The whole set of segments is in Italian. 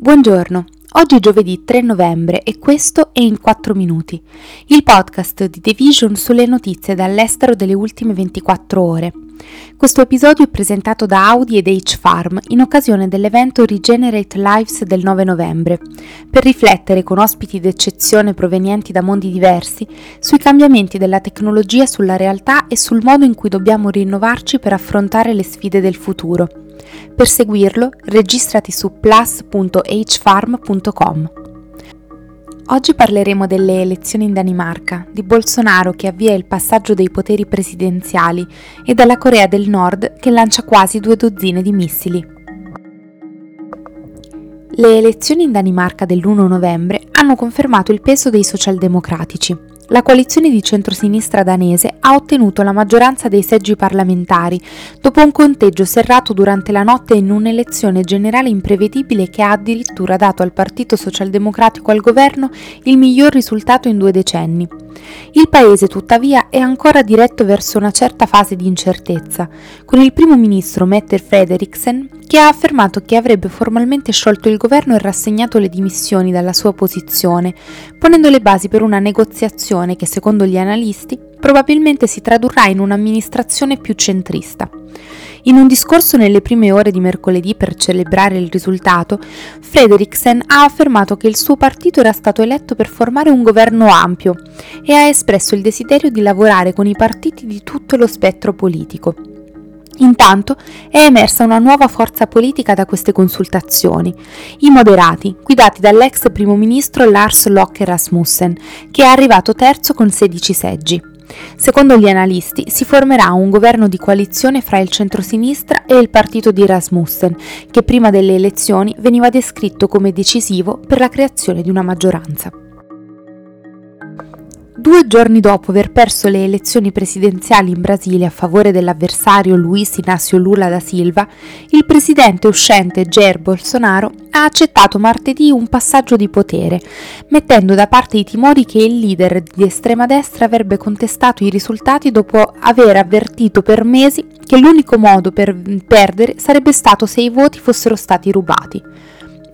Buongiorno, oggi è giovedì 3 novembre e questo è In 4 Minuti, il podcast di The Vision sulle notizie dall'estero delle ultime 24 ore. Questo episodio è presentato da Audi ed H-Farm in occasione dell'evento Regenerate Lives del 9 novembre, per riflettere con ospiti d'eccezione provenienti da mondi diversi sui cambiamenti della tecnologia sulla realtà e sul modo in cui dobbiamo rinnovarci per affrontare le sfide del futuro. Per seguirlo, registrati su plus.hfarm.com. Oggi parleremo delle elezioni in Danimarca, di Bolsonaro che avvia il passaggio dei poteri presidenziali e della Corea del Nord che lancia quasi due dozzine di missili. Le elezioni in Danimarca dell'1 novembre hanno confermato il peso dei socialdemocratici la coalizione di centrosinistra danese ha ottenuto la maggioranza dei seggi parlamentari, dopo un conteggio serrato durante la notte in un'elezione generale imprevedibile che ha addirittura dato al Partito Socialdemocratico al governo il miglior risultato in due decenni. Il paese tuttavia è ancora diretto verso una certa fase di incertezza, con il primo ministro Mette Frederiksen che ha affermato che avrebbe formalmente sciolto il governo e rassegnato le dimissioni dalla sua posizione, ponendo le basi per una negoziazione che secondo gli analisti probabilmente si tradurrà in un'amministrazione più centrista. In un discorso nelle prime ore di mercoledì per celebrare il risultato, Frederiksen ha affermato che il suo partito era stato eletto per formare un governo ampio e ha espresso il desiderio di lavorare con i partiti di tutto lo spettro politico. Intanto è emersa una nuova forza politica da queste consultazioni, i moderati, guidati dall'ex primo ministro Lars Locke Rasmussen, che è arrivato terzo con 16 seggi. Secondo gli analisti si formerà un governo di coalizione fra il centrosinistra e il partito di Rasmussen, che prima delle elezioni veniva descritto come decisivo per la creazione di una maggioranza. Due giorni dopo aver perso le elezioni presidenziali in Brasile a favore dell'avversario Luiz Inácio Lula da Silva, il presidente uscente Jair Bolsonaro ha accettato martedì un passaggio di potere, mettendo da parte i timori che il leader di estrema destra avrebbe contestato i risultati dopo aver avvertito per mesi che l'unico modo per perdere sarebbe stato se i voti fossero stati rubati.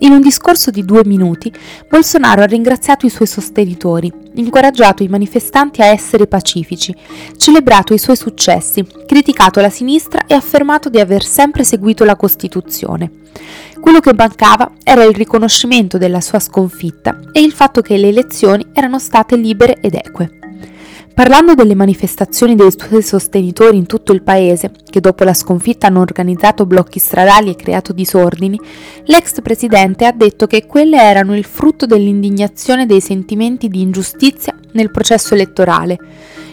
In un discorso di due minuti, Bolsonaro ha ringraziato i suoi sostenitori, incoraggiato i manifestanti a essere pacifici, celebrato i suoi successi, criticato la sinistra e affermato di aver sempre seguito la Costituzione. Quello che mancava era il riconoscimento della sua sconfitta e il fatto che le elezioni erano state libere ed eque. Parlando delle manifestazioni dei suoi sostenitori in tutto il paese, che dopo la sconfitta hanno organizzato blocchi stradali e creato disordini, l'ex presidente ha detto che quelle erano il frutto dell'indignazione dei sentimenti di ingiustizia nel processo elettorale.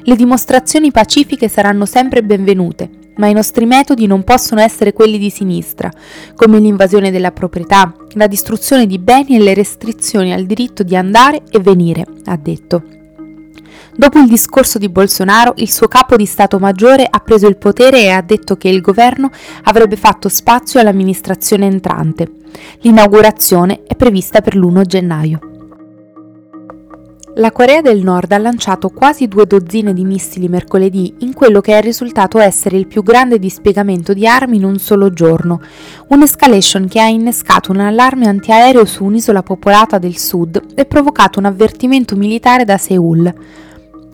Le dimostrazioni pacifiche saranno sempre benvenute, ma i nostri metodi non possono essere quelli di sinistra, come l'invasione della proprietà, la distruzione di beni e le restrizioni al diritto di andare e venire, ha detto. Dopo il discorso di Bolsonaro, il suo capo di Stato Maggiore ha preso il potere e ha detto che il governo avrebbe fatto spazio all'amministrazione entrante. L'inaugurazione è prevista per l'1 gennaio. La Corea del Nord ha lanciato quasi due dozzine di missili mercoledì in quello che è risultato essere il più grande dispiegamento di armi in un solo giorno, un'escalation che ha innescato un allarme antiaereo su un'isola popolata del sud e provocato un avvertimento militare da Seoul.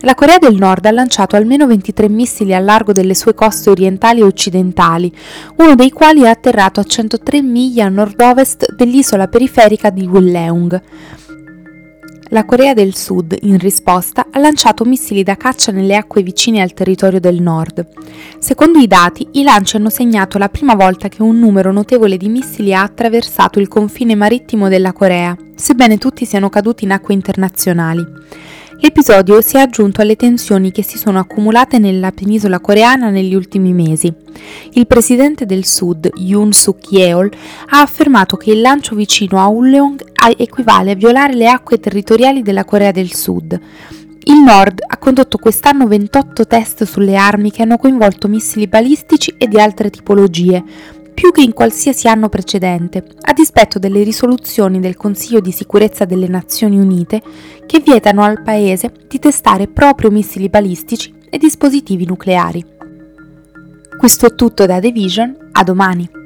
La Corea del Nord ha lanciato almeno 23 missili a largo delle sue coste orientali e occidentali, uno dei quali è atterrato a 103 miglia a nord-ovest dell'isola periferica di Willeung. La Corea del Sud, in risposta, ha lanciato missili da caccia nelle acque vicine al territorio del nord. Secondo i dati, i lanci hanno segnato la prima volta che un numero notevole di missili ha attraversato il confine marittimo della Corea, sebbene tutti siano caduti in acque internazionali. L'episodio si è aggiunto alle tensioni che si sono accumulate nella penisola coreana negli ultimi mesi. Il presidente del Sud, Yoon Suk Yeol, ha affermato che il lancio vicino a Ulleong equivale a violare le acque territoriali della Corea del Sud. Il Nord ha condotto quest'anno 28 test sulle armi che hanno coinvolto missili balistici e di altre tipologie, più che in qualsiasi anno precedente, a dispetto delle risoluzioni del Consiglio di sicurezza delle Nazioni Unite che vietano al Paese di testare proprio missili balistici e dispositivi nucleari. Questo è tutto da The Vision, a domani!